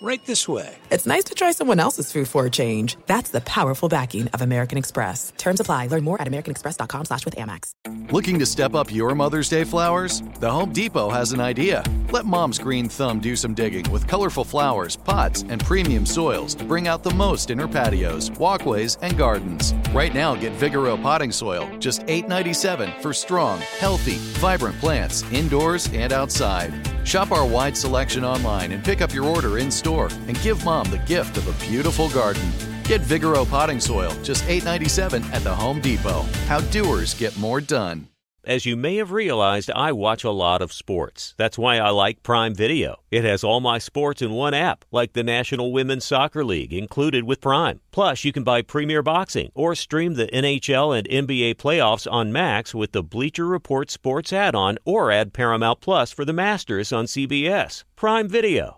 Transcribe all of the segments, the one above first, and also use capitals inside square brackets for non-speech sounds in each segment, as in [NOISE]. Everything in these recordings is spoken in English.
Right this way. It's nice to try someone else's food for a change. That's the powerful backing of American Express. Terms apply. Learn more at americanexpress.com slash with Amex. Looking to step up your Mother's Day flowers? The Home Depot has an idea. Let Mom's green thumb do some digging with colorful flowers, pots, and premium soils to bring out the most in her patios, walkways, and gardens. Right now, get Vigoro potting soil, just $8.97 for strong, healthy, vibrant plants indoors and outside. Shop our wide selection online and pick up your order in store and give mom the gift of a beautiful garden. Get Vigoro potting soil, just $8.97 at the Home Depot. How doers get more done. As you may have realized, I watch a lot of sports. That's why I like Prime Video. It has all my sports in one app, like the National Women's Soccer League included with Prime. Plus, you can buy Premier Boxing or stream the NHL and NBA playoffs on Max with the Bleacher Report Sports add on or add Paramount Plus for the Masters on CBS. Prime Video.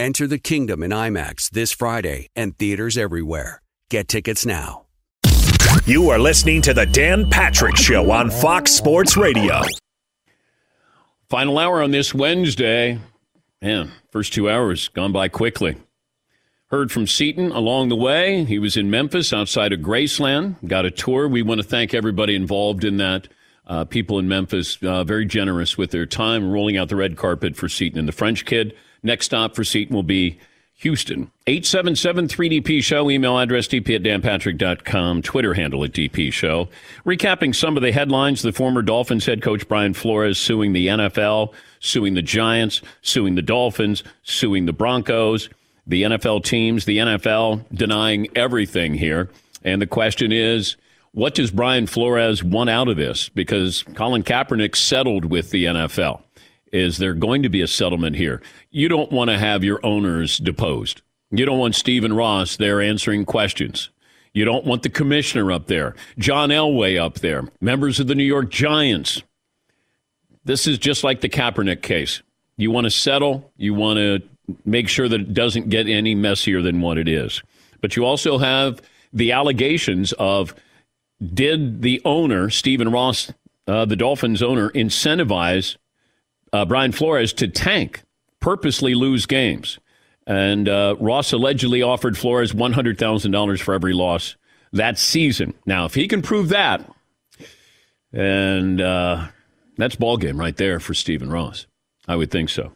Enter the kingdom in IMAX this Friday and theaters everywhere. Get tickets now. You are listening to the Dan Patrick Show on Fox Sports Radio. Final hour on this Wednesday. Man, first two hours gone by quickly. Heard from Seton along the way. He was in Memphis outside of Graceland, got a tour. We want to thank everybody involved in that. Uh, people in Memphis, uh, very generous with their time, rolling out the red carpet for Seton and the French kid. Next stop for Seton will be Houston. 877 3DP Show, email address dp at danpatrick.com, Twitter handle at DP Show. Recapping some of the headlines the former Dolphins head coach Brian Flores suing the NFL, suing the Giants, suing the Dolphins, suing the Broncos, the NFL teams, the NFL denying everything here. And the question is, what does Brian Flores want out of this? Because Colin Kaepernick settled with the NFL. Is there going to be a settlement here? You don't want to have your owners deposed. You don't want Stephen Ross there answering questions. You don't want the commissioner up there, John Elway up there, members of the New York Giants. This is just like the Kaepernick case. You want to settle, you want to make sure that it doesn't get any messier than what it is. But you also have the allegations of did the owner, Stephen Ross, uh, the Dolphins owner, incentivize uh, Brian Flores to tank, purposely lose games? And uh, Ross allegedly offered Flores $100,000 for every loss that season. Now, if he can prove that, and uh, that's ball game right there for Stephen Ross. I would think so.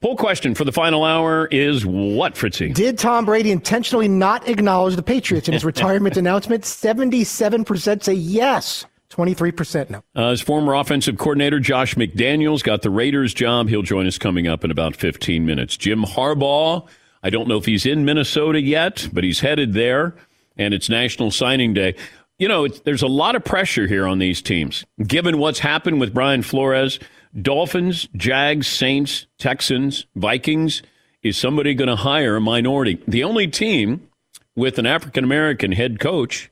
Poll question for the final hour is what, Fritzy? Did Tom Brady intentionally not acknowledge the Patriots in his [LAUGHS] retirement announcement? 77% say yes. 23% no. Uh, his former offensive coordinator, Josh McDaniels, got the Raiders job. He'll join us coming up in about 15 minutes. Jim Harbaugh, I don't know if he's in Minnesota yet, but he's headed there, and it's National Signing Day. You know, there's a lot of pressure here on these teams, given what's happened with Brian Flores. Dolphins, Jags, Saints, Texans, Vikings. Is somebody going to hire a minority? The only team with an African American head coach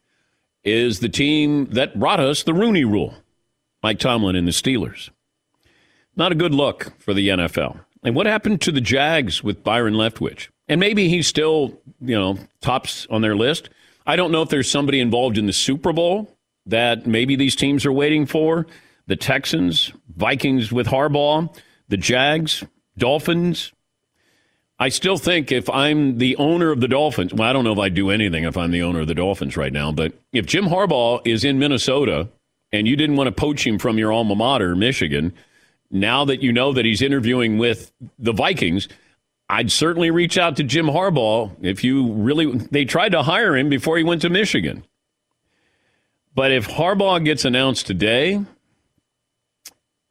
is the team that brought us the Rooney Rule, Mike Tomlin and the Steelers. Not a good look for the NFL. And what happened to the Jags with Byron Leftwich? And maybe he's still, you know, tops on their list. I don't know if there's somebody involved in the Super Bowl that maybe these teams are waiting for. The Texans, Vikings with Harbaugh, the Jags, Dolphins. I still think if I'm the owner of the Dolphins, well, I don't know if I'd do anything if I'm the owner of the Dolphins right now, but if Jim Harbaugh is in Minnesota and you didn't want to poach him from your alma mater, Michigan, now that you know that he's interviewing with the Vikings, I'd certainly reach out to Jim Harbaugh if you really. They tried to hire him before he went to Michigan. But if Harbaugh gets announced today,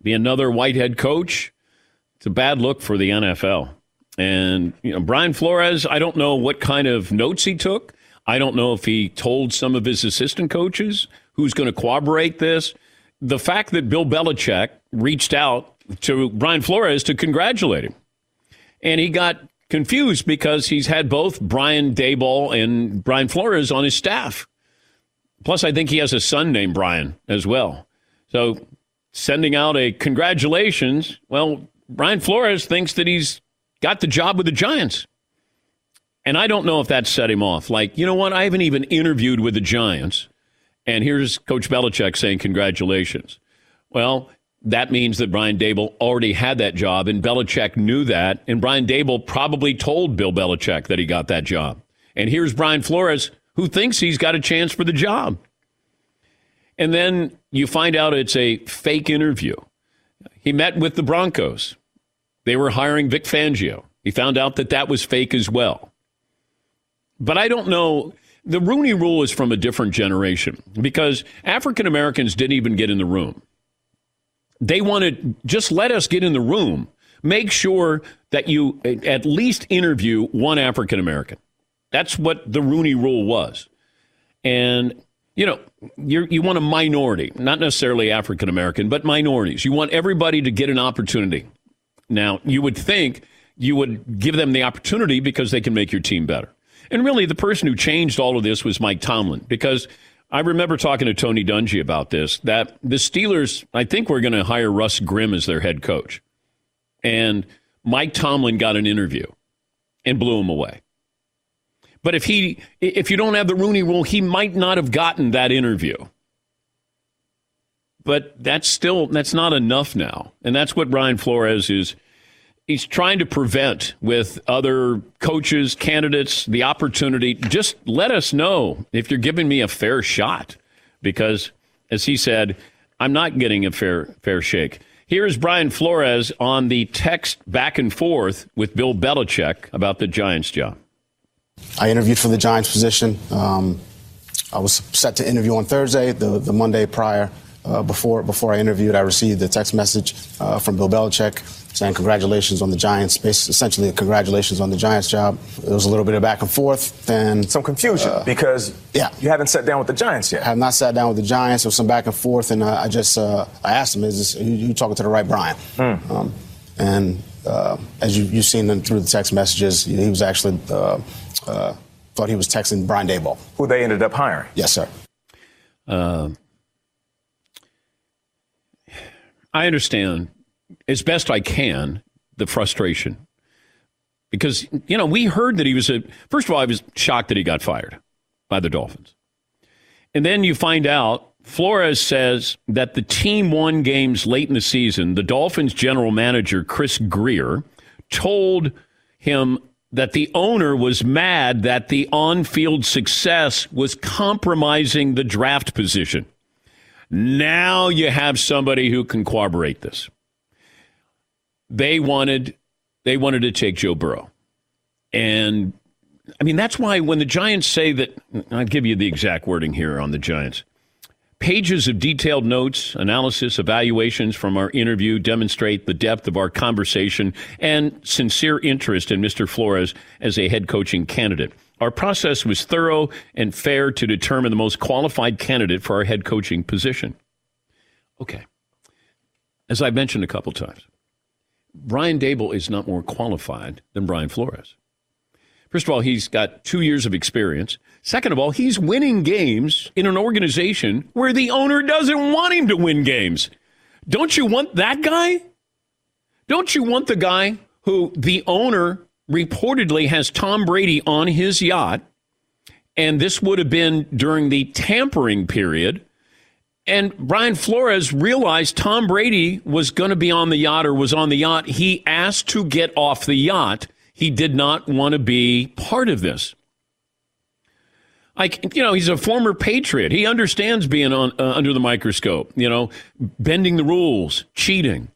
be another whitehead coach, it's a bad look for the NFL. And you know, Brian Flores, I don't know what kind of notes he took. I don't know if he told some of his assistant coaches who's going to corroborate this. the fact that Bill Belichick reached out to Brian Flores to congratulate him. And he got confused because he's had both Brian Daboll and Brian Flores on his staff. Plus, I think he has a son named Brian as well. So, sending out a congratulations, well, Brian Flores thinks that he's got the job with the Giants. And I don't know if that set him off. Like, you know what? I haven't even interviewed with the Giants. And here's Coach Belichick saying congratulations. Well, that means that Brian Daboll already had that job, and Belichick knew that. And Brian Daboll probably told Bill Belichick that he got that job. And here's Brian Flores, who thinks he's got a chance for the job. And then you find out it's a fake interview. He met with the Broncos. They were hiring Vic Fangio. He found out that that was fake as well. But I don't know. The Rooney Rule is from a different generation because African Americans didn't even get in the room. They wanted just let us get in the room. Make sure that you at least interview one African American. That's what the Rooney Rule was. And you know, you you want a minority, not necessarily African American, but minorities. You want everybody to get an opportunity. Now, you would think you would give them the opportunity because they can make your team better. And really, the person who changed all of this was Mike Tomlin because I remember talking to Tony Dungy about this that the Steelers, I think, were going to hire Russ Grimm as their head coach. And Mike Tomlin got an interview and blew him away. But if he if you don't have the Rooney rule, he might not have gotten that interview. But that's still that's not enough now. And that's what Brian Flores is he's trying to prevent with other coaches, candidates, the opportunity. Just let us know if you're giving me a fair shot, because as he said, I'm not getting a fair fair shake. Here is Brian Flores on the text back and forth with Bill Belichick about the Giants job. I interviewed for the Giants position. Um, I was set to interview on Thursday, the, the Monday prior. Uh, before before I interviewed, I received a text message uh, from Bill Belichick saying congratulations on the Giants, essentially congratulations on the Giants job. It was a little bit of back and forth. Then some confusion uh, because yeah, you haven't sat down with the Giants yet. I have not sat down with the Giants. There was some back and forth, and I just uh, I asked him, "Is this, you, you talking to the right Brian?" Hmm. Um, and uh, as you, have seen through the text messages, he was actually uh, uh, thought he was texting Brian Daboll, who they ended up hiring. Yes, sir. Uh, I understand as best I can the frustration because you know we heard that he was a first of all I was shocked that he got fired by the Dolphins, and then you find out Flores says that the team won games late in the season. The Dolphins general manager Chris Grier, told him that the owner was mad that the on-field success was compromising the draft position. Now you have somebody who can corroborate this they wanted they wanted to take Joe Burrow. And I mean that's why when the Giants say that I'll give you the exact wording here on the Giants. Pages of detailed notes, analysis, evaluations from our interview demonstrate the depth of our conversation and sincere interest in Mr. Flores as a head coaching candidate. Our process was thorough and fair to determine the most qualified candidate for our head coaching position. Okay. As I've mentioned a couple times, Brian Daboll is not more qualified than Brian Flores. First of all, he's got two years of experience. Second of all, he's winning games in an organization where the owner doesn't want him to win games. Don't you want that guy? Don't you want the guy who the owner reportedly has Tom Brady on his yacht? And this would have been during the tampering period and Brian Flores realized Tom Brady was going to be on the yacht or was on the yacht. He asked to get off the yacht. He did not want to be part of this. Like, you know, he's a former patriot. He understands being on uh, under the microscope, you know, bending the rules, cheating.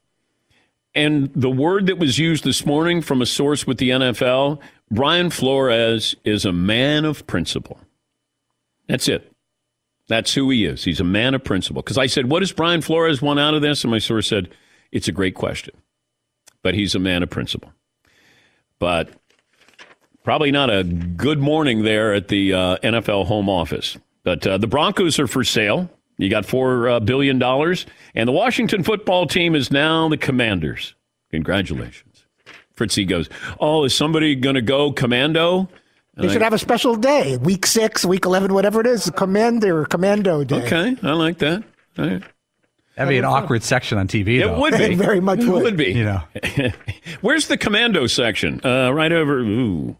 And the word that was used this morning from a source with the NFL, Brian Flores is a man of principle. That's it. That's who he is. He's a man of principle. Because I said, what does Brian Flores want out of this? And my source said, it's a great question. But he's a man of principle. But probably not a good morning there at the uh, NFL home office. But uh, the Broncos are for sale. You got four uh, billion dollars, and the Washington football team is now the Commanders. Congratulations. Fritzy goes, "Oh, is somebody going to go commando?" And they should I, have a special day, week six, week eleven, whatever it is, commander, commando day. Okay, I like that. All right. That'd be an awkward section on TV. It though. would be. It [LAUGHS] very much it would. would be. You know. [LAUGHS] Where's the commando section? Uh, right over. Ooh.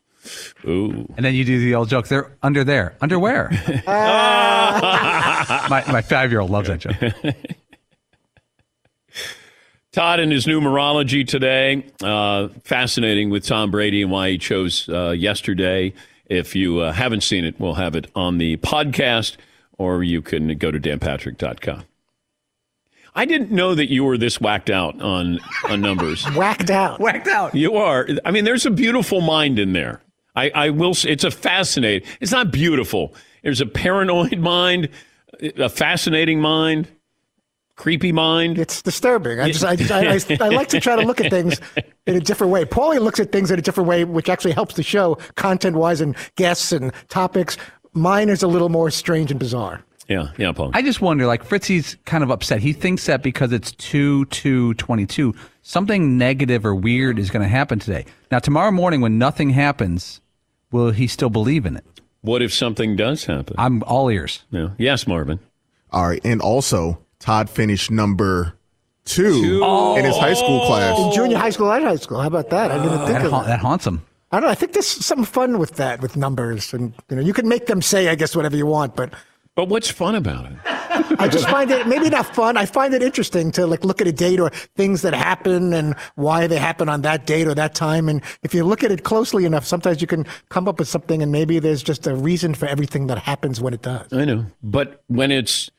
Ooh. And then you do the old joke. They're under there. Underwear. [LAUGHS] my my five year old loves that joke. Todd and his numerology today. Uh, fascinating with Tom Brady and why he chose uh, yesterday. If you uh, haven't seen it, we'll have it on the podcast, or you can go to danpatrick.com. I didn't know that you were this whacked out on on numbers. Whacked out. Whacked out. You are. I mean, there's a beautiful mind in there. I, I will. Say, it's a fascinating. It's not beautiful. There's a paranoid mind, a fascinating mind, creepy mind. It's disturbing. I just, I, I, I, I like to try to look at things [LAUGHS] in a different way. Paulie looks at things in a different way, which actually helps the show content wise and guests and topics. Mine is a little more strange and bizarre. Yeah, yeah, Paul. I just wonder, like Fritzy's kind of upset. He thinks that because it's 2 2 22, something negative or weird is going to happen today. Now, tomorrow morning, when nothing happens, will he still believe in it? What if something does happen? I'm all ears. Yeah. Yes, Marvin. All right. And also, Todd finished number two, in his high school oh. class. In junior high school and high school. How about that? I didn't think That, of ha- that. that haunts him. I don't know. I think there's some fun with that, with numbers. And, you know, you can make them say, I guess, whatever you want, but But what's fun about it? I just find it maybe not fun. I find it interesting to like look at a date or things that happen and why they happen on that date or that time. And if you look at it closely enough, sometimes you can come up with something and maybe there's just a reason for everything that happens when it does. I know. But when it's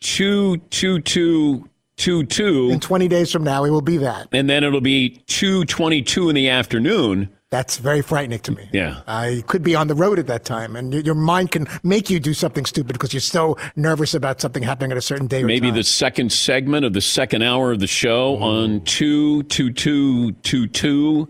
two, two, two, two, two, In 20 days from now, it will be that. and then it'll be two twenty-two in the afternoon. That's very frightening to me. Yeah. I could be on the road at that time, and your, your mind can make you do something stupid because you're so nervous about something happening at a certain day or Maybe the second segment of the second hour of the show mm-hmm. on two, two, two, two, two.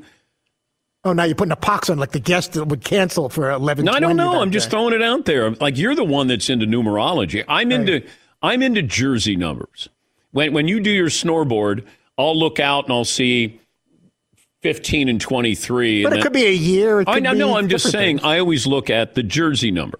Oh, now you're putting a pox on like the guest that would cancel for 11. No, I don't know. I'm just throwing it out there. Like you're the one that's into numerology. I'm into I'm into jersey numbers. When when you do your snoreboard, I'll look out and I'll see 15 and 23. But and it could be a year. It I know, no, I'm just saying things. I always look at the jersey number.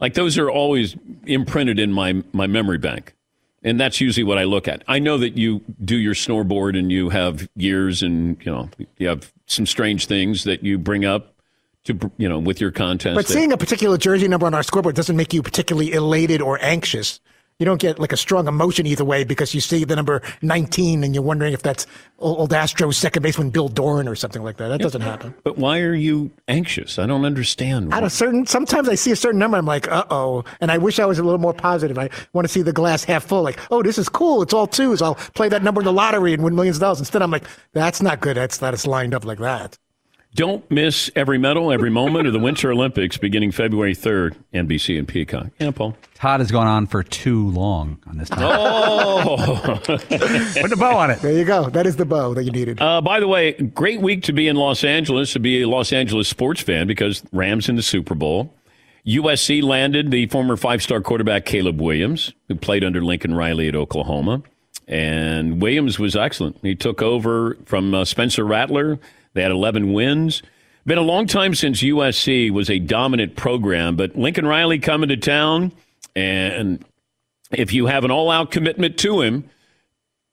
Like those are always imprinted in my my memory bank. And that's usually what I look at. I know that you do your snowboard and you have years and you know you have some strange things that you bring up to you know with your contest. But that- seeing a particular jersey number on our scoreboard doesn't make you particularly elated or anxious. You don't get like a strong emotion either way because you see the number 19 and you're wondering if that's old Astros second baseman Bill Doran or something like that. That doesn't happen. But why are you anxious? I don't understand. At a certain, sometimes I see a certain number, I'm like, uh oh, and I wish I was a little more positive. I want to see the glass half full, like, oh, this is cool. It's all twos. I'll play that number in the lottery and win millions of dollars. Instead, I'm like, that's not good. That's that it's lined up like that. Don't miss every medal, every moment of the Winter [LAUGHS] Olympics beginning February 3rd, NBC and Peacock. Yeah, Paul. Todd has gone on for too long on this topic. Oh! [LAUGHS] Put the bow on it. There you go. That is the bow that you needed. Uh, by the way, great week to be in Los Angeles, to be a Los Angeles sports fan because Rams in the Super Bowl. USC landed the former five star quarterback Caleb Williams, who played under Lincoln Riley at Oklahoma. And Williams was excellent. He took over from uh, Spencer Rattler. They had 11 wins. Been a long time since USC was a dominant program, but Lincoln Riley coming to town. And if you have an all out commitment to him,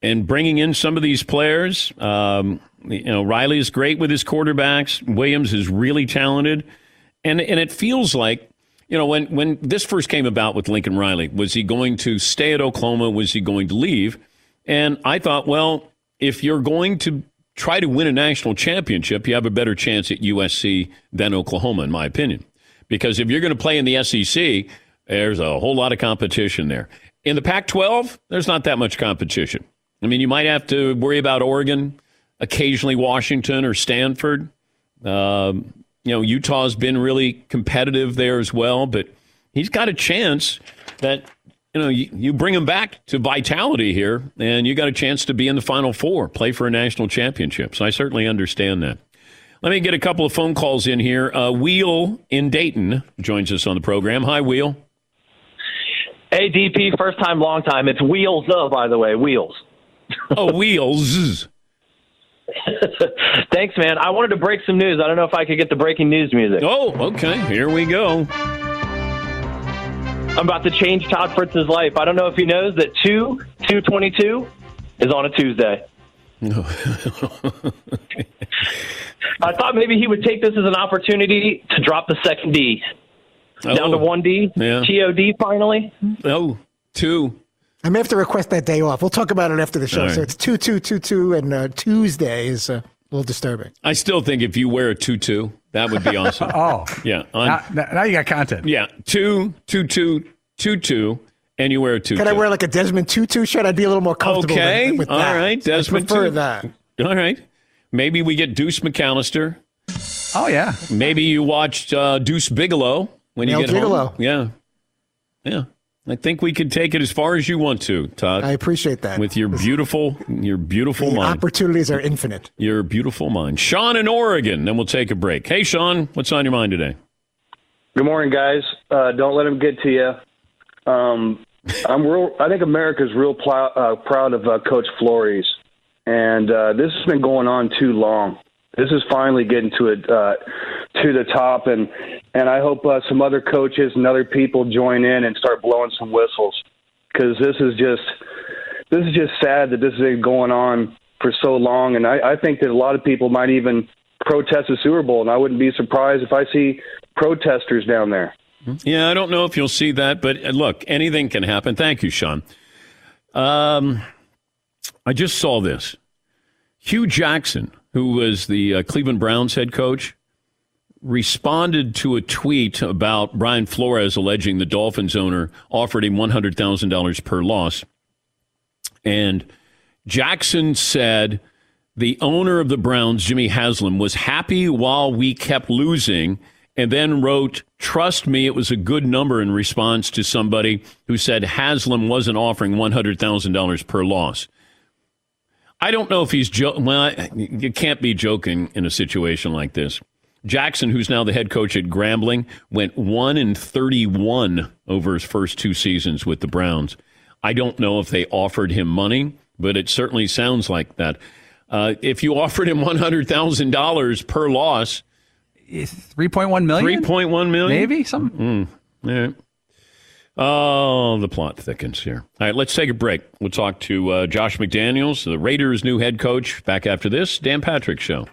and bringing in some of these players. Um, you know, Riley is great with his quarterbacks. Williams is really talented, and and it feels like you know when when this first came about with Lincoln Riley, was he going to stay at Oklahoma? Was he going to leave? And I thought, well, if you're going to try to win a national championship, you have a better chance at USC than Oklahoma, in my opinion, because if you're going to play in the SEC, there's a whole lot of competition there. In the Pac 12, there's not that much competition. I mean, you might have to worry about Oregon, occasionally Washington or Stanford. Um, you know, Utah's been really competitive there as well, but he's got a chance that, you know, you, you bring them back to vitality here, and you got a chance to be in the Final Four, play for a national championship. So I certainly understand that. Let me get a couple of phone calls in here. Uh, Wheel in Dayton joins us on the program. Hi, Wheel. Hey, DP, first time, long time. It's Wheels, though, by the way. Wheels. Oh, [LAUGHS] Wheels. Thanks, man. I wanted to break some news. I don't know if I could get the breaking news music. Oh, okay. Here we go. I'm about to change Todd Fritz's life. I don't know if he knows that 2 222 is on a Tuesday. No. [LAUGHS] I thought maybe he would take this as an opportunity to drop the second D down to Oh. one D. Yeah. TOD finally. Oh, two. I may have to request that day off. We'll talk about it after the show. All So it's two two two two, and uh, Tuesday is uh, a little disturbing. I still think if you wear a tutu, that would be awesome. [LAUGHS] Oh, yeah. On, now, now now you got content. yeah. Two, two, two, two, two, and you wear a tutu. Can I wear like a Desmond Tutu shirt? I'd be a little more comfortable Okay. with, with All that. right. Desmond I prefer Tutu. that. All right. Maybe we get Deuce McAllister. Oh yeah. Maybe you watched uh, Deuce Bigalow when you Male get Gigolo. home. Yeah. Yeah. I think we could take it as far as you want to, Todd. I appreciate that. with your beautiful, your beautiful the mind. opportunities are infinite. Your beautiful mind. Sean in Oregon. Then we'll take a break. Hey, Sean, what's on your mind today? Good morning, guys. Uh, don't let them get to you. Um, I'm real. I think America's real pl- uh, proud of uh, Coach Flores, and uh, this has been going on too long. This is finally getting to it uh, to the top, and and I hope uh, some other coaches and other people join in and start blowing some whistles because this is just this is just sad that this been going on for so long, and I, I think that a lot of people might even protest the Super Bowl, and I wouldn't be surprised if I see protesters down there. Yeah, I don't know if you'll see that, but uh, look, anything can happen. Thank you, Sean. Um, I just saw this. Hue Jackson, who was the uh, Cleveland Browns head coach, responded to a tweet about Brian Flores alleging the Dolphins owner offered him $100,000 per loss. And Jackson said the owner of the Browns, Jimmy Haslam, was happy while we kept losing, and then wrote, Trust me, it was a good number in response to somebody who said Haslam wasn't offering $100,000 per loss. I don't know if he's joking. Well, you can't be joking in a situation like this. Jackson, who's now the head coach at Grambling, went 1 and 31 over his first two seasons with the Browns. I don't know if they offered him money, but it certainly sounds like that. Uh, if you offered him $100,000 per loss, Three point one million. 3.1 million? Maybe something. Mm, all right. Oh, the plot thickens here. All right, let's take a break. We'll talk to uh, Josh McDaniels, the Raiders' new head coach, back after this Dan Patrick Show.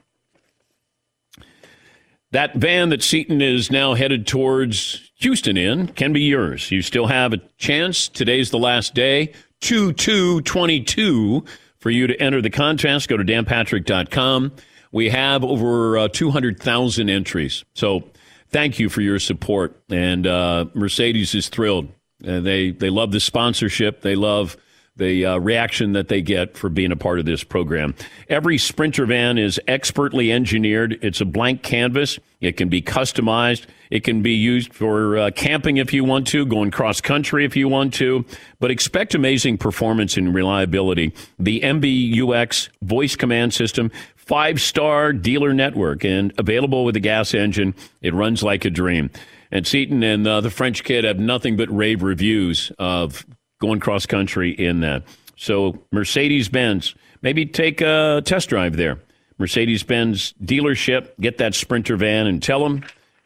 That van that Seton is now headed towards Houston in can be yours. You still have a chance. Today's the last day. 2 2 22 for you to enter the contest. Go to danpatrick.com. We have over uh, 200,000 entries. So thank you for your support. And uh, Mercedes is thrilled. Uh, they, they love the sponsorship. They love the uh, reaction that they get for being a part of this program. Every Sprinter van is expertly engineered. It's a blank canvas. It can be customized. It can be used for uh, camping if you want to, going cross country if you want to. But expect amazing performance and reliability. The MBUX voice command system, five star dealer network, and available with a gas engine. It runs like a dream. And Seton and uh, the French kid have nothing but rave reviews of going cross country in that. So Mercedes Benz, maybe take a test drive there. Mercedes Benz dealership, get that Sprinter van and tell them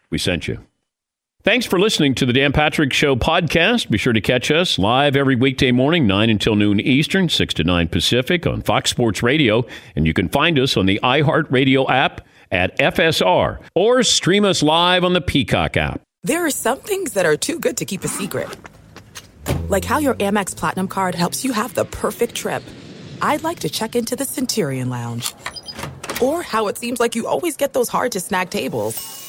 we sent you. Thanks for listening to the Dan Patrick Show podcast. Be sure to catch us live every weekday morning, 9 until noon Eastern, 6 to 9 Pacific on Fox Sports Radio. And you can find us on the iHeartRadio app at FSR or stream us live on the Peacock app. There are some things that are too good to keep a secret. Like how your Amex Platinum card helps you have the perfect trip. I'd like to check into the Centurion Lounge. Or how it seems like you always get those hard to snag tables.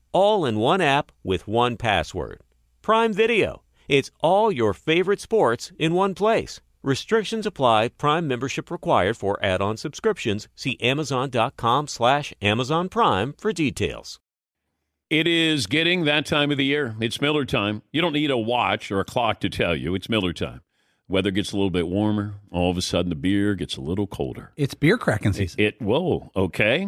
All in one app with one password. Prime Video. It's all your favorite sports in one place. Restrictions apply. Prime membership required for add-on subscriptions. See Amazon.com slash Amazon Prime for details. It is getting that time of the year. It's Miller time. You don't need a watch or a clock to tell you. It's Miller time. Weather gets a little bit warmer. All of a sudden, the beer gets a little colder. It's beer cracking season. It, it whoa, okay.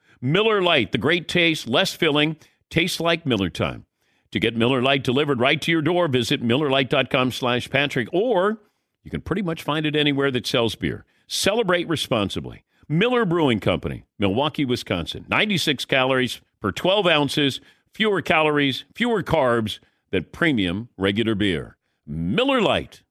Miller Lite, the great taste, less filling, tastes like Miller time. To get Miller Lite delivered right to your door, visit MillerLite.com slash Patrick, or you can pretty much find it anywhere that sells beer. Celebrate responsibly. Miller Brewing Company, Milwaukee, Wisconsin. 96 calories per 12 ounces fewer calories, fewer carbs than premium regular beer. Miller Lite.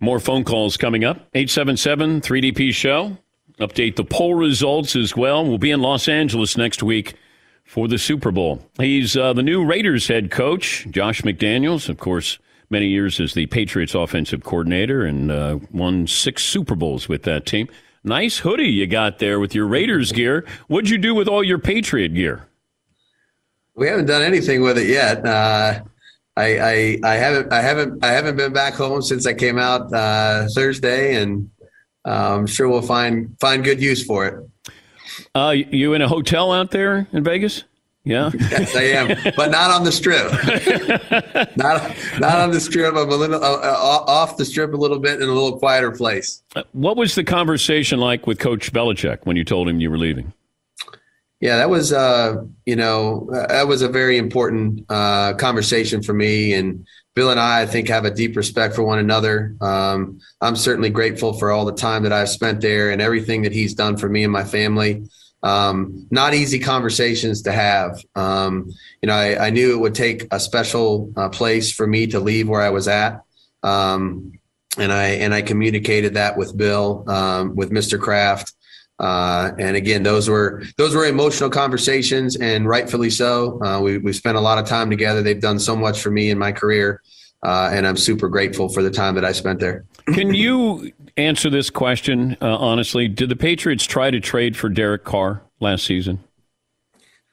More phone calls coming up. 877 3DP Show. Update the poll results as well. We'll be in Los Angeles next week for the Super Bowl. He's uh, the new Raiders head coach, Josh McDaniels, of course, many years as the Patriots offensive coordinator and uh, won six Super Bowls with that team. Nice hoodie you got there with your Raiders gear. What'd you do with all your Patriot gear? We haven't done anything with it yet. Uh, I, I, I haven't I haven't I haven't been back home since I came out uh, Thursday, and I'm sure we'll find find good use for it. Uh, you in a hotel out there in Vegas? Yeah. [LAUGHS] yes, I am, but not on the strip. [LAUGHS] not not on the strip. I'm a little uh, uh, off the strip a little bit in a little quieter place. Uh, what was the conversation like with Coach Belichick when you told him you were leaving? Yeah, that was uh, you know that was a very important uh, conversation for me, and Bill and I, I think, have a deep respect for one another. Um, I'm certainly grateful for all the time that I've spent there and everything that he's done for me and my family. Um, not easy conversations to have. Um, you know, I, I, knew it would take a special uh, place for me to leave where I was at, um, and I and I communicated that with Bill, um, with Mr. Kraft. Uh, and again, those were those were emotional conversations, and rightfully so. Uh, we we spent a lot of time together. They've done so much for me in my career, uh, and I'm super grateful for the time that I spent there. Can you answer this question uh, honestly? Did the Patriots try to trade for Derek Carr last season?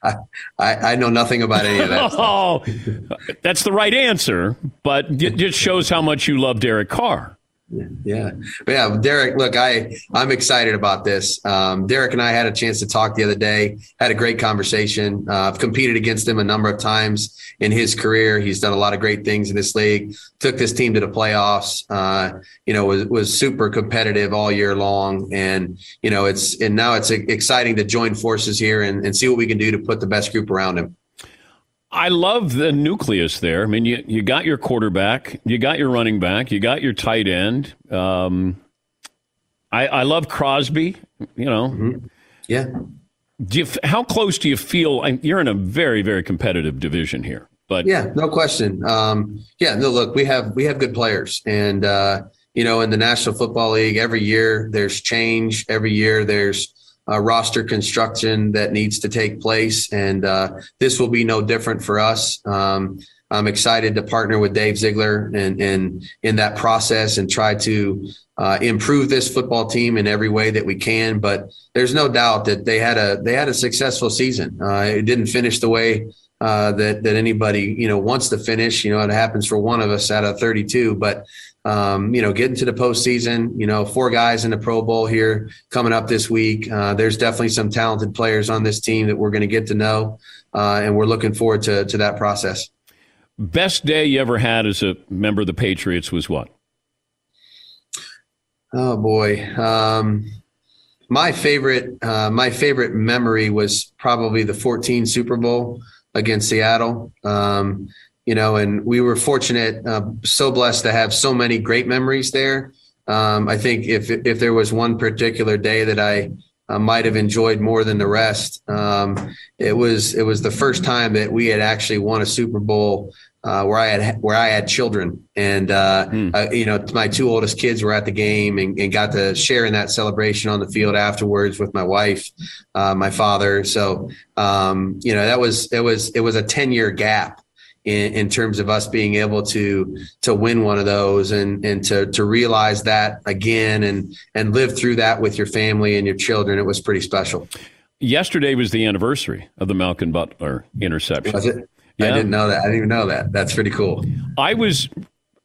I, I, I know nothing about any of that. [LAUGHS] oh, that's the right answer, but it just shows how much you love Derek Carr. Yeah. But yeah, Derek, look, I, I'm excited about this. Um, Derek and I had a chance to talk the other day, had a great conversation. Uh, I've competed against him a number of times in his career. He's done a lot of great things in this league, took this team to the playoffs, uh, you know, was, was super competitive all year long. And, you know, it's, and now it's exciting to join forces here and, and see what we can do to put the best group around him. I love the nucleus there. I mean, you, you got your quarterback, you got your running back, you got your tight end. Um, I, I love Crosby. You know, mm-hmm. yeah. Do you, how close do you feel? You're in a very very competitive division here, but yeah, no question. Um, yeah, no. Look, we have we have good players, and uh, you know, in the National Football League, every year there's change. Every year there's uh, roster construction that needs to take place, and uh, this will be no different for us. Um, I'm excited to partner with Dave Ziegler and, and in that process and try to uh, improve this football team in every way that we can. But there's no doubt that they had a they had a successful season. Uh, it didn't finish the way uh, that that anybody you know wants to finish. You know, it happens for one of us out of 32, but um, you know, getting to the postseason, you know, four guys in the Pro Bowl here coming up this week. Uh, there's definitely some talented players on this team that we're going to get to know, uh, and we're looking forward to to that process. Best day you ever had as a member of the Patriots was what? Oh boy. Um, my favorite, uh, my favorite memory was probably the 14 Super Bowl against Seattle. Um, you know, and we were fortunate, uh, so blessed to have so many great memories there. Um, I think if if there was one particular day that I uh, might have enjoyed more than the rest, um, it was it was the first time that we had actually won a Super Bowl uh, where I had where I had children, and uh, mm. uh, you know my two oldest kids were at the game and, and, got to share in that celebration on the field afterwards with my wife, uh, my father. So um, you know that was it was it was a ten year gap in, in, terms of us being able to to win one of those and and to to realize that again and and live through that with your family and your children. It was pretty special. Yesterday was the anniversary of the Malcolm Butler interception. Was it? Yeah. I didn't know that. I didn't even know that. That's pretty cool. I was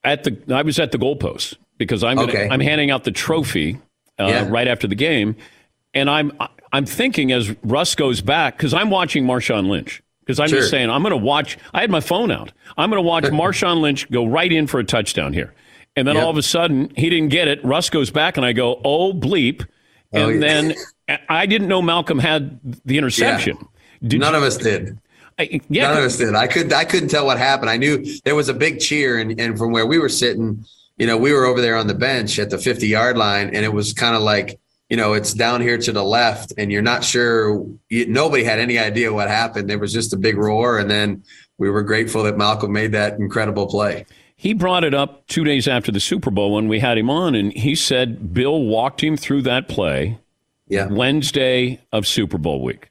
at the I was at the goalpost because I'm gonna, okay. I'm handing out the trophy uh, yeah. right after the game, and I'm I'm thinking as Russ goes back because I'm watching Marshawn Lynch because I'm sure. just saying I'm going to watch. I had my phone out. I'm going to watch [LAUGHS] Marshawn Lynch go right in for a touchdown here, and then yep. all of a sudden he didn't get it. Russ goes back, and I go, oh bleep, oh, and oh, yeah. then I didn't know Malcolm had the interception. Yeah. None you, of us did. I, yeah, none of us did. I could I couldn't tell what happened. I knew there was a big cheer, and and from where we were sitting, you know, we were over there on the bench at the 50 yard line, and it was kind of like you know it's down here to the left, and you're not sure. You, nobody had any idea what happened. There was just a big roar, and then we were grateful that Malcolm made that incredible play. He brought it up two days after the Super Bowl when we had him on, and he said Bill walked him through that play. Yeah. Wednesday of Super Bowl week.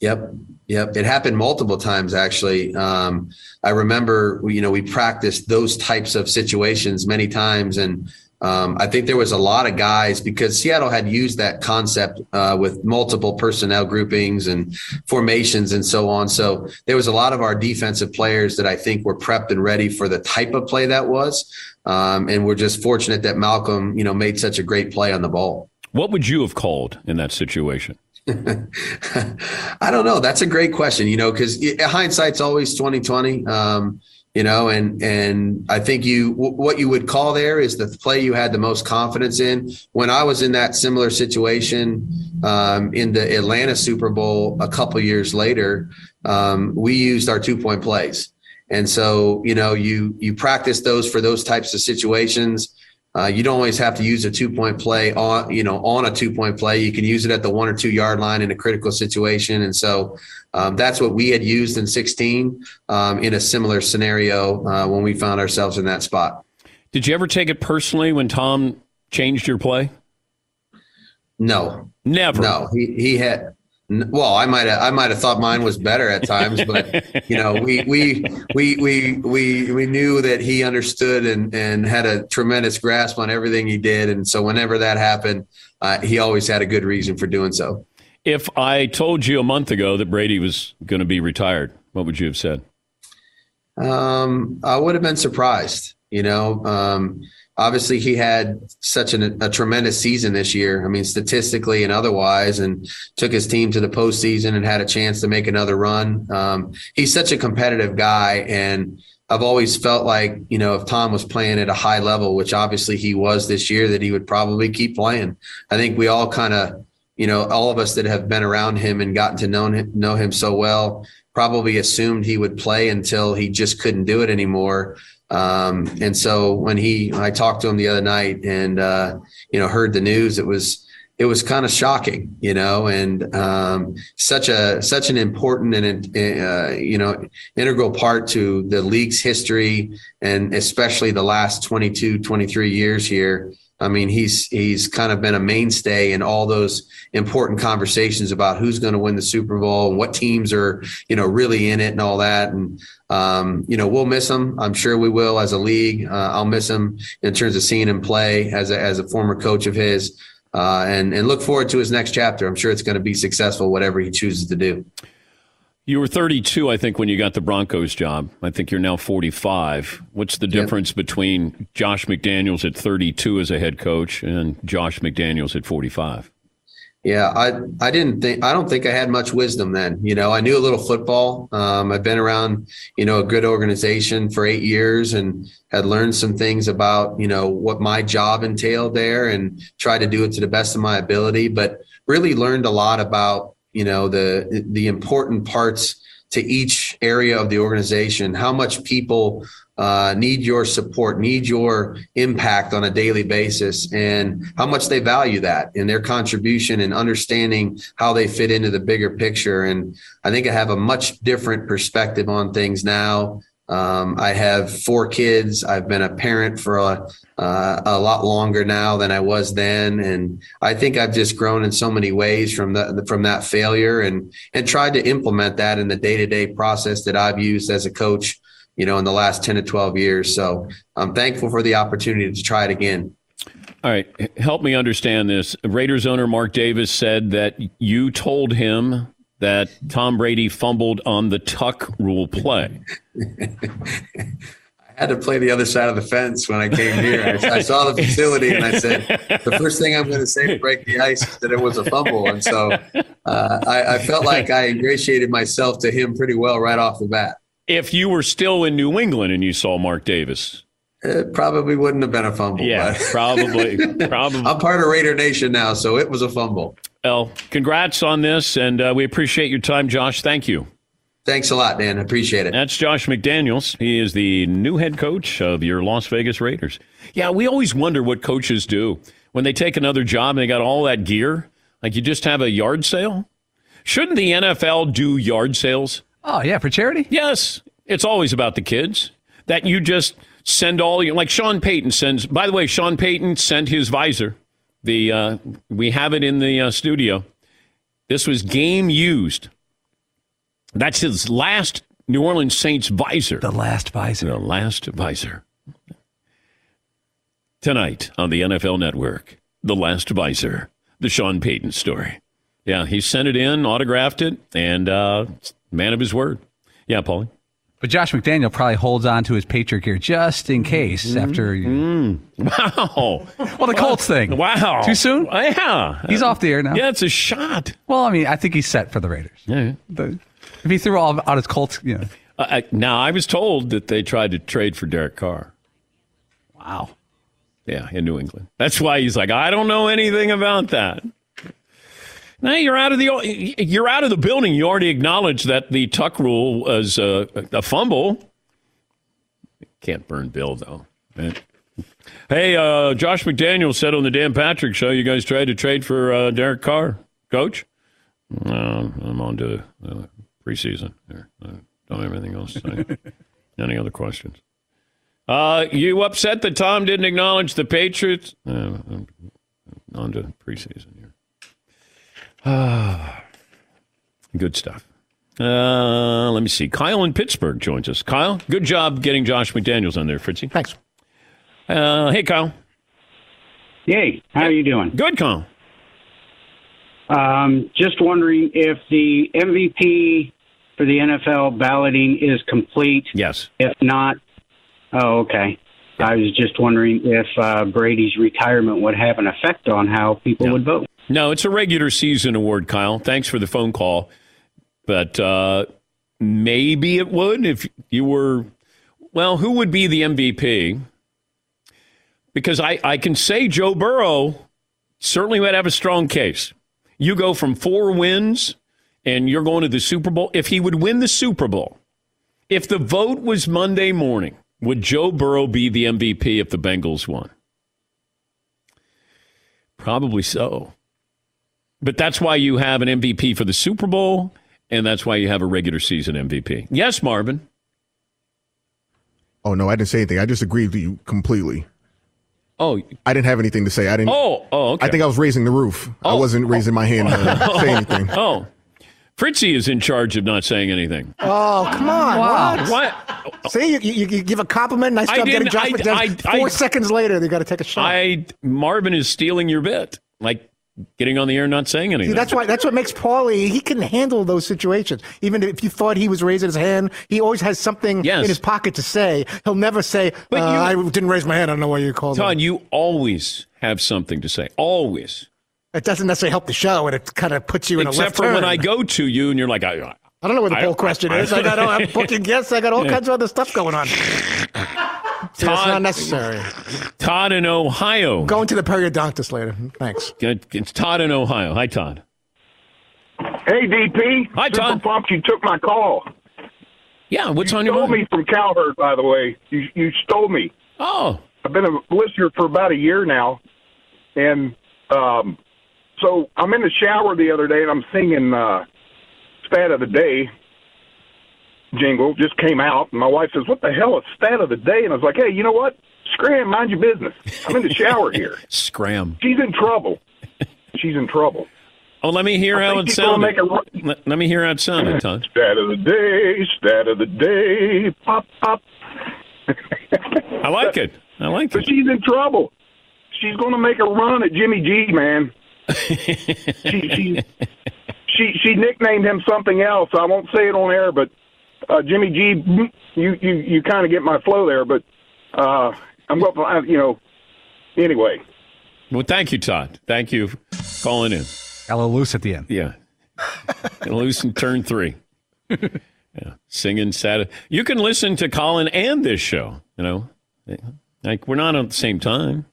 Yep. Yep. It happened multiple times, actually. Um, I remember, you know, we practiced those types of situations many times. And um, I think there was a lot of guys because Seattle had used that concept uh, with multiple personnel groupings and formations and so on. So there was a lot of our defensive players that I think were prepped and ready for the type of play that was. Um, and we're just fortunate that Malcolm, you know, made such a great play on the ball. What would you have called in that situation? [LAUGHS] I don't know. That's a great question. You know, because hindsight's always twenty twenty. Um, you know, and and I think you what you would call there is the play you had the most confidence in. When I was in that similar situation um, in the Atlanta Super Bowl a couple years later, um, we used our two point plays, and so you know you you practice those for those types of situations. Uh, you don't always have to use a two point play on, you know, on a two point play. You can use it at the one or two yard line in a critical situation. And so um, that's what we had used in 16 um, in a similar scenario uh, when we found ourselves in that spot. Did you ever take it personally when Tom changed your play? No, never. No, he, he had, well, I might have I might have thought mine was better at times, but you know, we we we we we we knew that he understood and and had a tremendous grasp on everything he did, and so whenever that happened, uh, he always had a good reason for doing so. If I told you a month ago that Brady was going to be retired, what would you have said? Um, I would have been surprised. You know, um, obviously he had such an, a tremendous season this year. I mean, statistically and otherwise, and took his team to the postseason and had a chance to make another run. Um, he's such a competitive guy, and I've always felt like you know if Tom was playing at a high level, which obviously he was this year, that he would probably keep playing. I think we all kind of, you know, all of us that have been around him and gotten to know him, know him so well probably assumed he would play until he just couldn't do it anymore. Um, and so when he, I talked to him the other night and, uh, you know, heard the news, it was, it was kind of shocking, you know, and um, such a such an important and uh, you know integral part to the league's history and especially the last 22 23 years here I mean, he's he's kind of been a mainstay in all those important conversations about who's going to win the Super Bowl and what teams are, you know, really in it and all that. And um, you know, we'll miss him. I'm sure we will as a league. Uh, I'll miss him in terms of seeing him play as a, as a former coach of his, uh, and and look forward to his next chapter. I'm sure it's going to be successful, whatever he chooses to do. You were 32, I think, when you got the Broncos job. I think you're now 45. What's the difference between Josh McDaniels at 32 as a head coach and Josh McDaniels at 45? Yeah, I I didn't think I don't think I had much wisdom then. You know, I knew a little football. Um, I've been around, you know, a good organization for eight years and had learned some things about, you know, what my job entailed there and tried to do it to the best of my ability. But really learned a lot about, you know, the the important parts to each area of the organization, how much people uh, need your support, need your impact on a daily basis, and how much they value that and their contribution and understanding how they fit into the bigger picture. And I think I have a much different perspective on things now. Um, I have four kids. I've been a parent for a, uh, a lot longer now than I was then, and I think I've just grown in so many ways from the from that failure, and and tried to implement that in the day to day process that I've used as a coach you know, in the last 10 to 12 years. So I'm thankful for the opportunity to try it again. All right. Help me understand this. Raiders owner Mark Davis said that you told him that Tom Brady fumbled on the tuck rule play. [LAUGHS] I had to play the other side of the fence when I came here. I, I saw the facility and I said, the first thing I'm going to say to break the ice is that it was a fumble. And so uh, I, I felt like I ingratiated myself to him pretty well right off the bat if you were still in New England and you saw Mark Davis? It probably wouldn't have been a fumble. Yeah, probably. [LAUGHS] probably. I'm part of Raider Nation now, so it was a fumble. Well, congrats on this, and uh, we appreciate your time, Josh. Thank you. Thanks a lot, Dan. Appreciate it. That's Josh McDaniels. He is the new head coach of your Las Vegas Raiders. Yeah, we always wonder what coaches do when they take another job and they got all that gear. Like you just have a yard sale. Shouldn't the NFL do yard sales? Oh, yeah, for charity? Yes. It's always about the kids. That you just send all your, like Sean Payton sends, by the way, Sean Payton sent his visor. The, uh, we have it in the uh, studio. This was game used. That's his last New Orleans Saints visor. The last visor. The last visor. Tonight on the NFL Network, The Last Visor, the Sean Payton story. Yeah, he sent it in, autographed it, and uh, man of his word. Yeah, Paulie. But Josh McDaniel probably holds on to his Patriot gear just in case mm-hmm. after. You... Mm. Wow. well, the Colts thing. Wow. Too soon? Yeah. He's off the air now. Yeah, it's a shot. Well, I mean, I think he's set for the Raiders. Yeah. The, if he threw all out his Colts, you know. Uh, I, now, I was told that they tried to trade for Derek Carr. Wow. Yeah, in New England. That's why he's like, I don't know anything about that. Now you're out of the you're out of the building. You already acknowledged that the tuck rule was a, a fumble. Can't burn Bill though. Hey, uh, Josh McDaniel said on the Dan Patrick Show, you guys tried to trade for uh, Derek Carr, Coach. No, I'm on to uh, preseason. Here, I don't have anything else to say. [LAUGHS] Any other questions? Uh, you upset that Tom didn't acknowledge the Patriots? Uh, on to preseason. Ah, [SIGHS] good stuff. Uh, let me see. Kyle in Pittsburgh joins us. Kyle, good job getting Josh McDaniels on there, Fritzy. Thanks. Uh, hey, Kyle. Hey, how are you doing? Good, Kyle. Um, just wondering if the MVP for the NFL balloting is complete. Yes. If not, oh, okay. I was just wondering if uh, Brady's retirement would have an effect on how people would vote. No, it's a regular season award, Kyle. Thanks for the phone call. But uh, maybe it would if you were, well, who would be the MVP? Because I, I can say Joe Burrow certainly would have a strong case. You go from four wins and you're going to the Super Bowl. If he would win the Super Bowl, if the vote was Monday morning, would Joe Burrow be the MVP if the Bengals won? Probably so. But that's why you have an MVP for the Super Bowl, and that's why you have a regular season MVP. Yes, Marvin. Oh no, I didn't say anything. I just agreed with you completely. Oh, I didn't have anything to say. I didn't. Oh, oh, okay. I think I was raising the roof. Oh, I wasn't raising my hand to [LAUGHS] say anything. Oh, Fritzy is in charge of not saying anything. Oh, come on. Wow. What? See, you, you, you give a compliment. Nice job getting didn't- Josh I- McDaniels. I- Four I- seconds later, they got to take a shot. I Marvin is stealing your bit. Like getting on the air and not saying anything. See, that's why. That's what makes Paulie. He can handle those situations. Even if you thought he was raising his hand, he always has something Yes. in his pocket to say. He'll never say, uh, you- "I didn't raise my hand. I don't know why you called Todd, me." you always have something to say. Always. It doesn't necessarily help the show, and it kind of puts you in a Except left for turn. when I go to you and you're like, I, I don't know where the I- poll question is. I got. I'm [LAUGHS] booking guests. I got all kinds of other stuff going on. [LAUGHS] See, that's Todd- not necessary. Todd in Ohio. Going to the periodontist later. Thanks. It's Todd in Ohio. Hi, Todd. Hey, DP. Hi, Super Todd. pumped you took my call. Yeah, what's you on your stole mind? me from Calvert, by the way. You you stole me. Oh. I've been a listener for about a year now, and um, so I'm in the shower the other day and I'm singing uh, "Stat of the Day." Jingle just came out, and my wife says, "What the hell is stat of the day?" And I was like, "Hey, you know what? Scram, mind your business. I'm in the shower [LAUGHS] here." Scram. She's in trouble. She's in trouble. Oh, let me hear I how it she's gonna sounded. make a ru- Let, let me hear how it sounded, Todd. [LAUGHS] Stat of the day, stat of the day, pop pop. I like it. I like But she's in trouble. She's going to make a run at Jimmy G, man. [LAUGHS] she, she, she, she nicknamed him something else. I won't say it on air, but uh, Jimmy G, you, you, you kind of get my flow there. But uh, I'm going, you know, anyway. Well, thank you, Todd. Thank you for calling in. Got a little loose at the end. Yeah. Loose in turn three. Yeah. Singing sad. You can listen to Colin and this show, you know. Like we're not at the same time.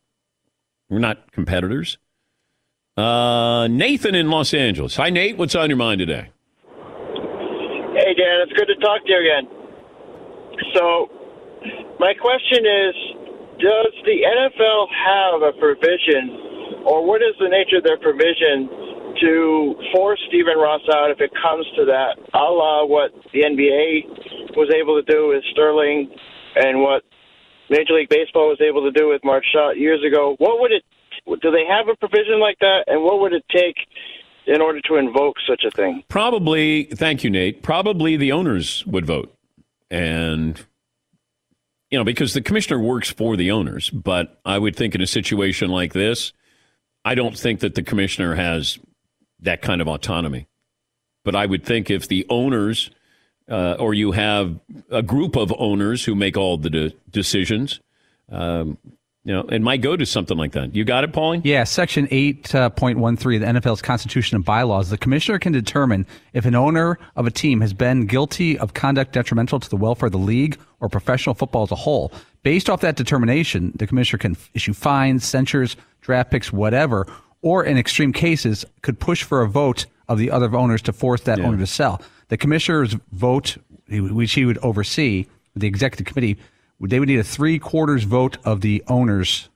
We're not competitors. Uh, Nathan in Los Angeles. Hi, Nate. What's on your mind today? Dan, it's good to talk to you again. So, my question is Does the NFL have a provision, or what is the nature of their provision to force Stephen Ross out if it comes to that, a la what the NBA was able to do with Sterling and what Major League Baseball was able to do with Marge Schott years ago? What would it do they have a provision like that, and what would it take in order to invoke such a thing? Probably, thank you, Nate. Probably the owners would vote. And, you know, because the commissioner works for the owners. But I would think in a situation like this, I don't think that the commissioner has that kind of autonomy. But I would think if the owners, uh, or you have a group of owners who make all the de- decisions, um, you know, it might go to something like that. You got it, Pauline? Yeah, Section 8.13 of the NFL's Constitution and bylaws. The commissioner can determine if an owner of a team has been guilty of conduct detrimental to the welfare of the league or professional football as a whole. Based off that determination, the commissioner can issue fines, censures, draft picks, whatever, or in extreme cases, could push for a vote of the other owners to force that owner to sell. The commissioner's vote, which he would oversee, the executive committee, they would need a three quarters vote of the owners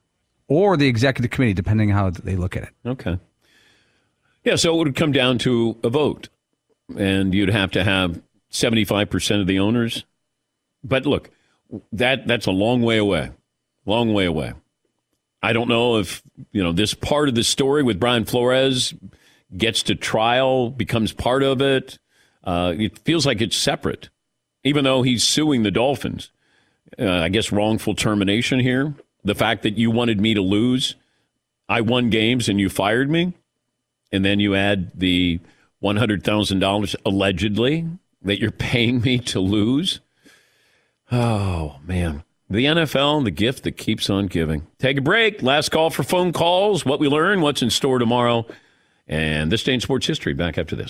or the executive committee, depending on how they look at it. Okay. Yeah, so it would come down to a vote, and you'd have to have 75% of the owners. But look, that that's a long way away. Long way away. I don't know if, you know, this part of the story with Brian Flores gets to trial, becomes part of it. Uh, it feels like it's separate, even though he's suing the Dolphins. Uh, I guess wrongful termination here. The fact that you wanted me to lose, I won games and you fired me, and then you add the one hundred thousand dollars allegedly that you're paying me to lose. Oh man, the NFL, the gift that keeps on giving. Take a break. Last call for phone calls. What we learn, what's in store tomorrow, and this day in sports history. Back after this.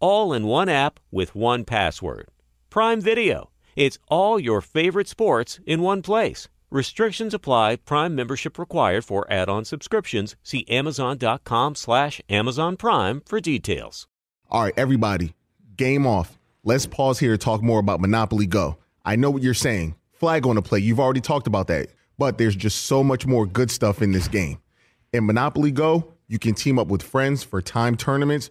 all in one app with one password. Prime Video. It's all your favorite sports in one place. Restrictions apply. Prime membership required for add-on subscriptions. See Amazon.com slash Amazon Prime for details. All right, everybody, game off. Let's pause here to talk more about Monopoly Go. I know what you're saying. Flag on the play. You've already talked about that. But there's just so much more good stuff in this game. In Monopoly Go, you can team up with friends for time tournaments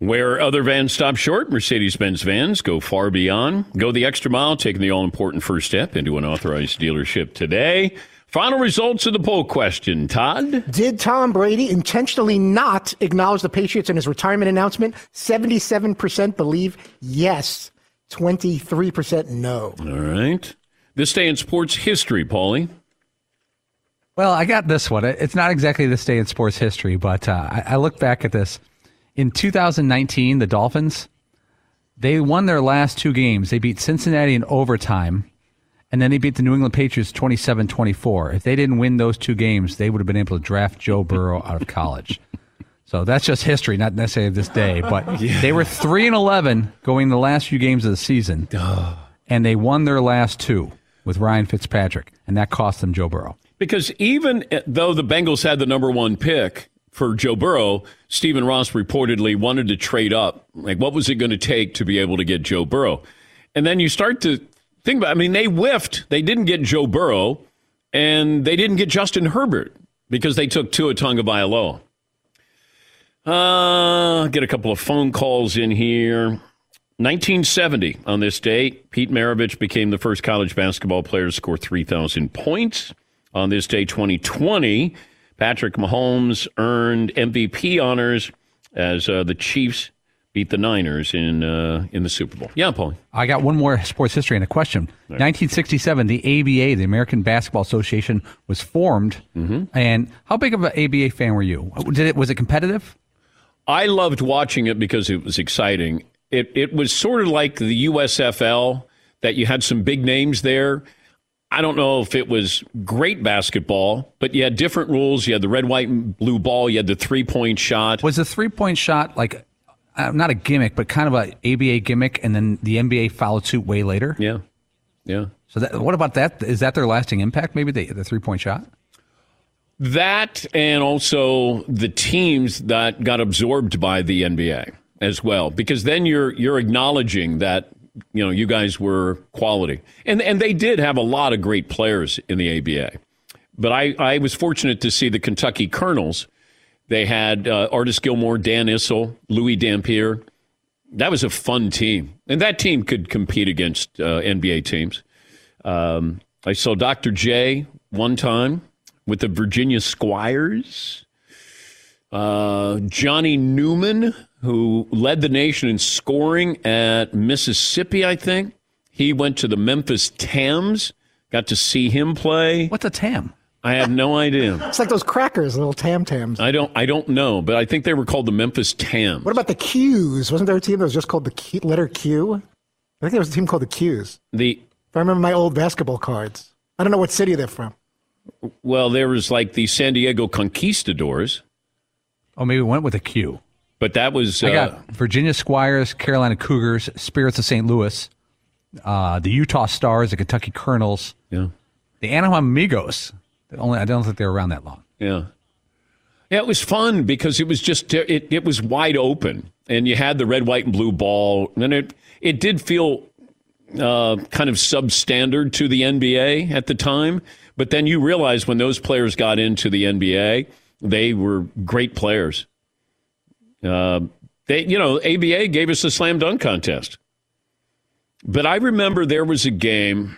Where other vans stop short, Mercedes Benz vans go far beyond. Go the extra mile, taking the all important first step into an authorized dealership today. Final results of the poll question, Todd. Did Tom Brady intentionally not acknowledge the Patriots in his retirement announcement? 77% believe yes, 23% no. All right. This day in sports history, Paulie. Well, I got this one. It's not exactly this day in sports history, but uh, I, I look back at this. In 2019, the Dolphins, they won their last two games. They beat Cincinnati in overtime, and then they beat the New England Patriots 27 24. If they didn't win those two games, they would have been able to draft Joe Burrow out of college. [LAUGHS] So that's just history, not necessarily this day. But [LAUGHS] Yeah. they were 3 and 11 going the last few games of the season, and they won their last two with Ryan Fitzpatrick, and that cost them Joe Burrow. Because even eh, though the Bengals had the number one pick for Joe Burrow, Stephen Ross reportedly wanted to trade up. Like, what was it going to take to be able to get Joe Burrow? And then you start to think about I mean, they whiffed. They didn't get Joe Burrow, and they didn't get Justin Herbert because they took Tua Tagovailoa. Uh, get a couple of phone calls in here. 1970, on this date, Pete Maravich became the first college basketball player to score 3,000 points. On this day, 2020, Patrick Mahomes earned MVP honors as uh, the Chiefs beat the Niners in uh, in the Super Bowl. Yeah, Paul. I got one more sports history and a question. 1967, the ABA, the American Basketball Association, was formed. And how big of an ABA fan were you? Did it was it competitive? I loved watching it because it was exciting. It it was sort of like the USFL that you had some big names there. I don't know if it was great basketball, but you had different rules. You had the red, white, and blue ball. You had the three point shot. Was the three point shot like uh, not a gimmick, but kind of a ABA gimmick, and then the NBA followed suit way later? Yeah. Yeah. So that, what about that? Is that their lasting impact? Maybe the, the three point shot. That and also the teams that got absorbed by the NBA as well, because then you're you're acknowledging that you know you guys were quality, and and they did have a lot of great players in the ABA. But I I was fortunate to see the Kentucky Colonels. They had uh, Artis Gilmore, Dan Issel, Louis Dampier. That was a fun team, and that team could compete against uh, NBA teams. Um, I saw Dr. J one time with the Virginia Squires. Uh, Johnny Neumann, who led the nation in scoring at Mississippi, I think. He went to the Memphis Tams. Got to see him play. What's a Tam? I have no idea. [LAUGHS] It's like those crackers, little tam tams. I don't. I don't know, but I think they were called the Memphis Tams. What about the Qs? Wasn't there a team that was just called the Q, letter Q? I think there was a team called the Qs. The If I remember my old basketball cards. I don't know what city they're from. well, there was like the San Diego Conquistadors, Oh, maybe we went with a Q. but that was I uh, got Virginia Squires, Carolina Cougars, Spirits of St. Louis, uh, the Utah Stars, the Kentucky Colonels, yeah, the Anaheim Amigos. Only I don't think they were around that long. Yeah. Yeah, it was fun because it was just it, it was wide open, and you had the red, white, and blue ball, and it it did feel uh, kind of substandard to the NBA at the time. But then you realize when those players got into the NBA, they were great players. Uh, they, you know, ABA gave us a slam dunk contest, but I remember there was a game.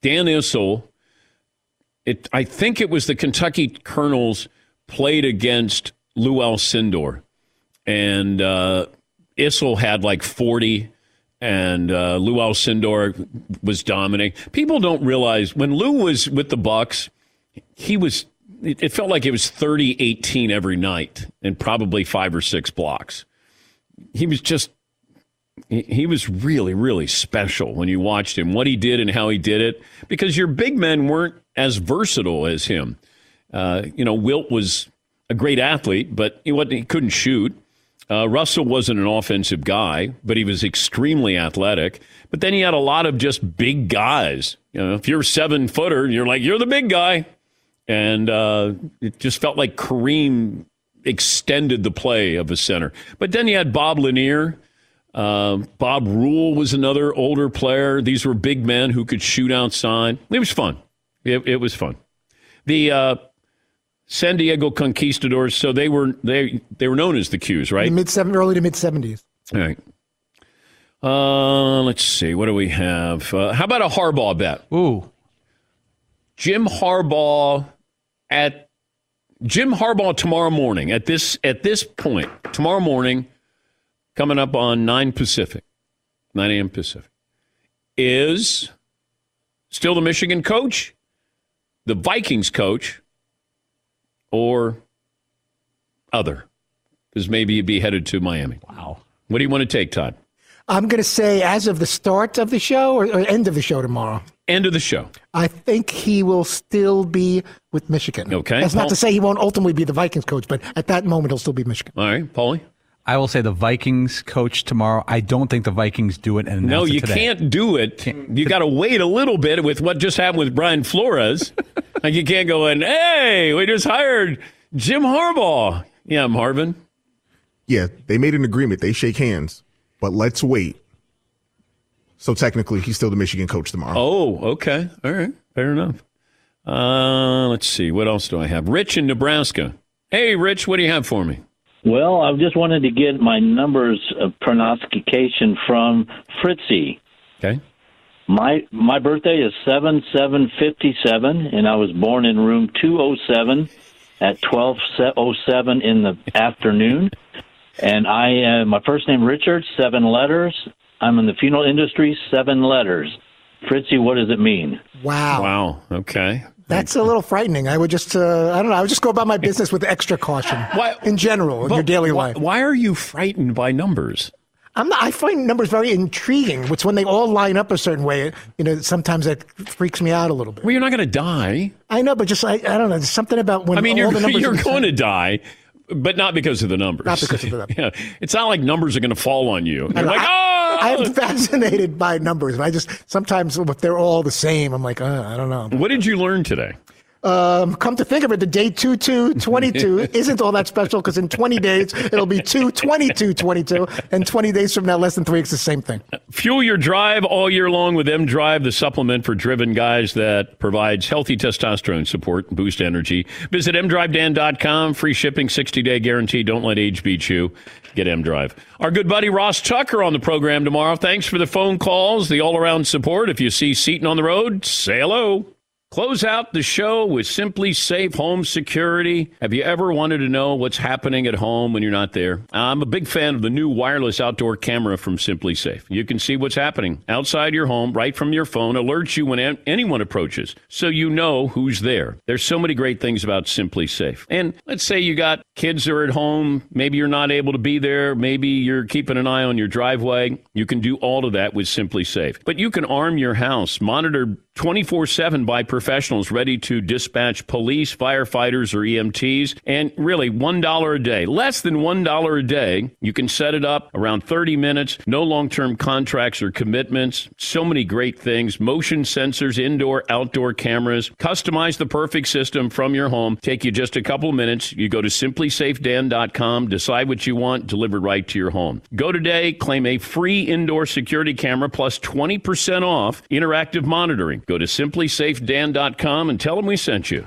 Dan Issel it I think it was the Kentucky Colonels played against Lou Alcindor, and uh, Issel had like forty, and uh, Lou Alcindor was dominating. People don't realize when Lou was with the Bucks, he was. It it felt like it was 30-18 every night, and probably five or six blocks. He was just he he was really, really special when you watched him, what he did and how he did it, because your big men weren't as versatile as him. Uh, you know, Wilt was a great athlete, but he, wasn't, he couldn't shoot. Uh, Russell wasn't an offensive guy, but he was extremely athletic. But then he had a lot of just big guys. You know, if you're seven footer, you're like, you're the big guy. And uh, it just felt like Kareem extended the play of a center. But then you had Bob Lanier. Uh, Bob Rule was another older player. These were big men who could shoot outside. It was fun. It, it was fun. The uh, San Diego Conquistadors. So they were they they were known as the Qs, right? The mid seven, early to mid seventies. All right. Uh, let's see. What do we have? Uh, how about a Harbaugh bet? Ooh. Jim Harbaugh at Jim Harbaugh tomorrow morning at this at this point tomorrow morning, coming up on nine Pacific, nine a.m. Pacific, is still the Michigan coach, the Vikings coach, or other, because maybe you'd be headed to Miami. Wow. What do you want to take, Todd? I'm going to say as of the start of the show or, or end of the show tomorrow. End of the show. I think he will still be with Michigan. Okay. That's not to say he won't ultimately be the Vikings coach, but at that moment he'll still be Michigan. All right, Paulie. I will say the Vikings coach tomorrow. I don't think the Vikings do it and announce No, it you today. can't do it. You got to wait a little bit with what just happened with Brian Flores. [LAUGHS] like you can't go in. Hey, we just hired Jim Harbaugh. Yeah, Marvin. Yeah, they made an agreement. They shake hands, but let's wait. So technically, he's still the Michigan coach tomorrow. Oh, okay. All right. Fair enough. Uh, let's see. What else do I have? Rich in Nebraska. Hey, Rich, what do you have for me? Well, I just wanted to get my numbers of pronostication from Fritzy. Okay. My my birthday is seven seven fifty seven, and I was born in room two oh seven at twelve oh seven in the afternoon. And I uh, my first name Richard, seven letters. I'm in the funeral industry, seven letters. Fritzy, what does it mean? Wow. Wow. Okay. That's a little frightening. I would just, uh, I don't know, I would just go about my business with extra caution. [LAUGHS] Why, in general, in your daily why, life. Why are you frightened by numbers? I'm not, I find numbers very intriguing. It's when they all line up a certain way. You know, sometimes that freaks me out a little bit. Well, you're not going to die. I know, but just I, I don't know. There's something about when I mean, all you're, the [LAUGHS] numbers you're going to die, but not because of the numbers. Not because of the [LAUGHS] numbers. yeah, it's not like numbers are going to fall on you. You're like, oh, I'm fascinated by numbers. I just sometimes if they're all the same, I'm like, uh, I don't know. What did you learn today? Um, come to think of it, the day 2 2 22 [LAUGHS] isn't all that special because in 20 days it'll be 2 22 22, and 20 days from now, less than three weeks, the same thing. Fuel your drive all year long with M Drive, the supplement for driven guys that provides healthy testosterone support and boost energy. Visit mdrivedan.com. Free shipping, 60 day guarantee. Don't let age beat you. Get M Drive. Our good buddy Ross Tucker on the program tomorrow. Thanks for the phone calls, the all around support. If you see Seton on the road, say hello. Close out the show with SimpliSafe Home Security. Have you ever wanted to know what's happening at home when you're not there? I'm a big fan of the new wireless outdoor camera from SimpliSafe. You can see what's happening outside your home right from your phone, alerts you when an- anyone approaches, so you know who's there. There's so many great things about SimpliSafe. And let's say you got kids that are at home, maybe you're not able to be there, maybe you're keeping an eye on your driveway. You can do all of that with SimpliSafe. But you can arm your house, monitor 24 7 by professionals ready to dispatch police, firefighters, or EMTs, and really $1 a day. Less than $1 a day. You can set it up around 30 minutes. No long term contracts or commitments. So many great things. Motion sensors, indoor, outdoor cameras. Customize the perfect system from your home. Take you just a couple minutes. You go to simplisafedan.com, decide what you want, delivered right to your home. Go today, claim a free indoor security camera plus 20% off interactive monitoring. Go to simplisafedan.com and tell them we sent you.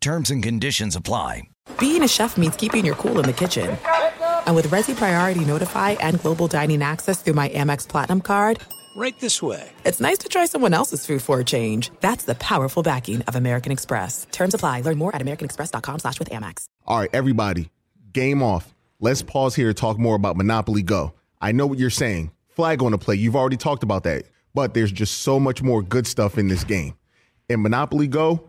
Terms and conditions apply. Being a chef means keeping your cool in the kitchen. And with Resy Priority Notify and Global Dining Access through my Amex Platinum card, Right this way. it's nice to try someone else's food for a change. That's the powerful backing of American Express. Terms apply. Learn more at americanexpress.com slash with Amex. All right, everybody, game off. Let's pause here to talk more about Monopoly Go. I know what you're saying. Flag on the play. You've already talked about that. But there's just so much more good stuff in this game. In Monopoly Go,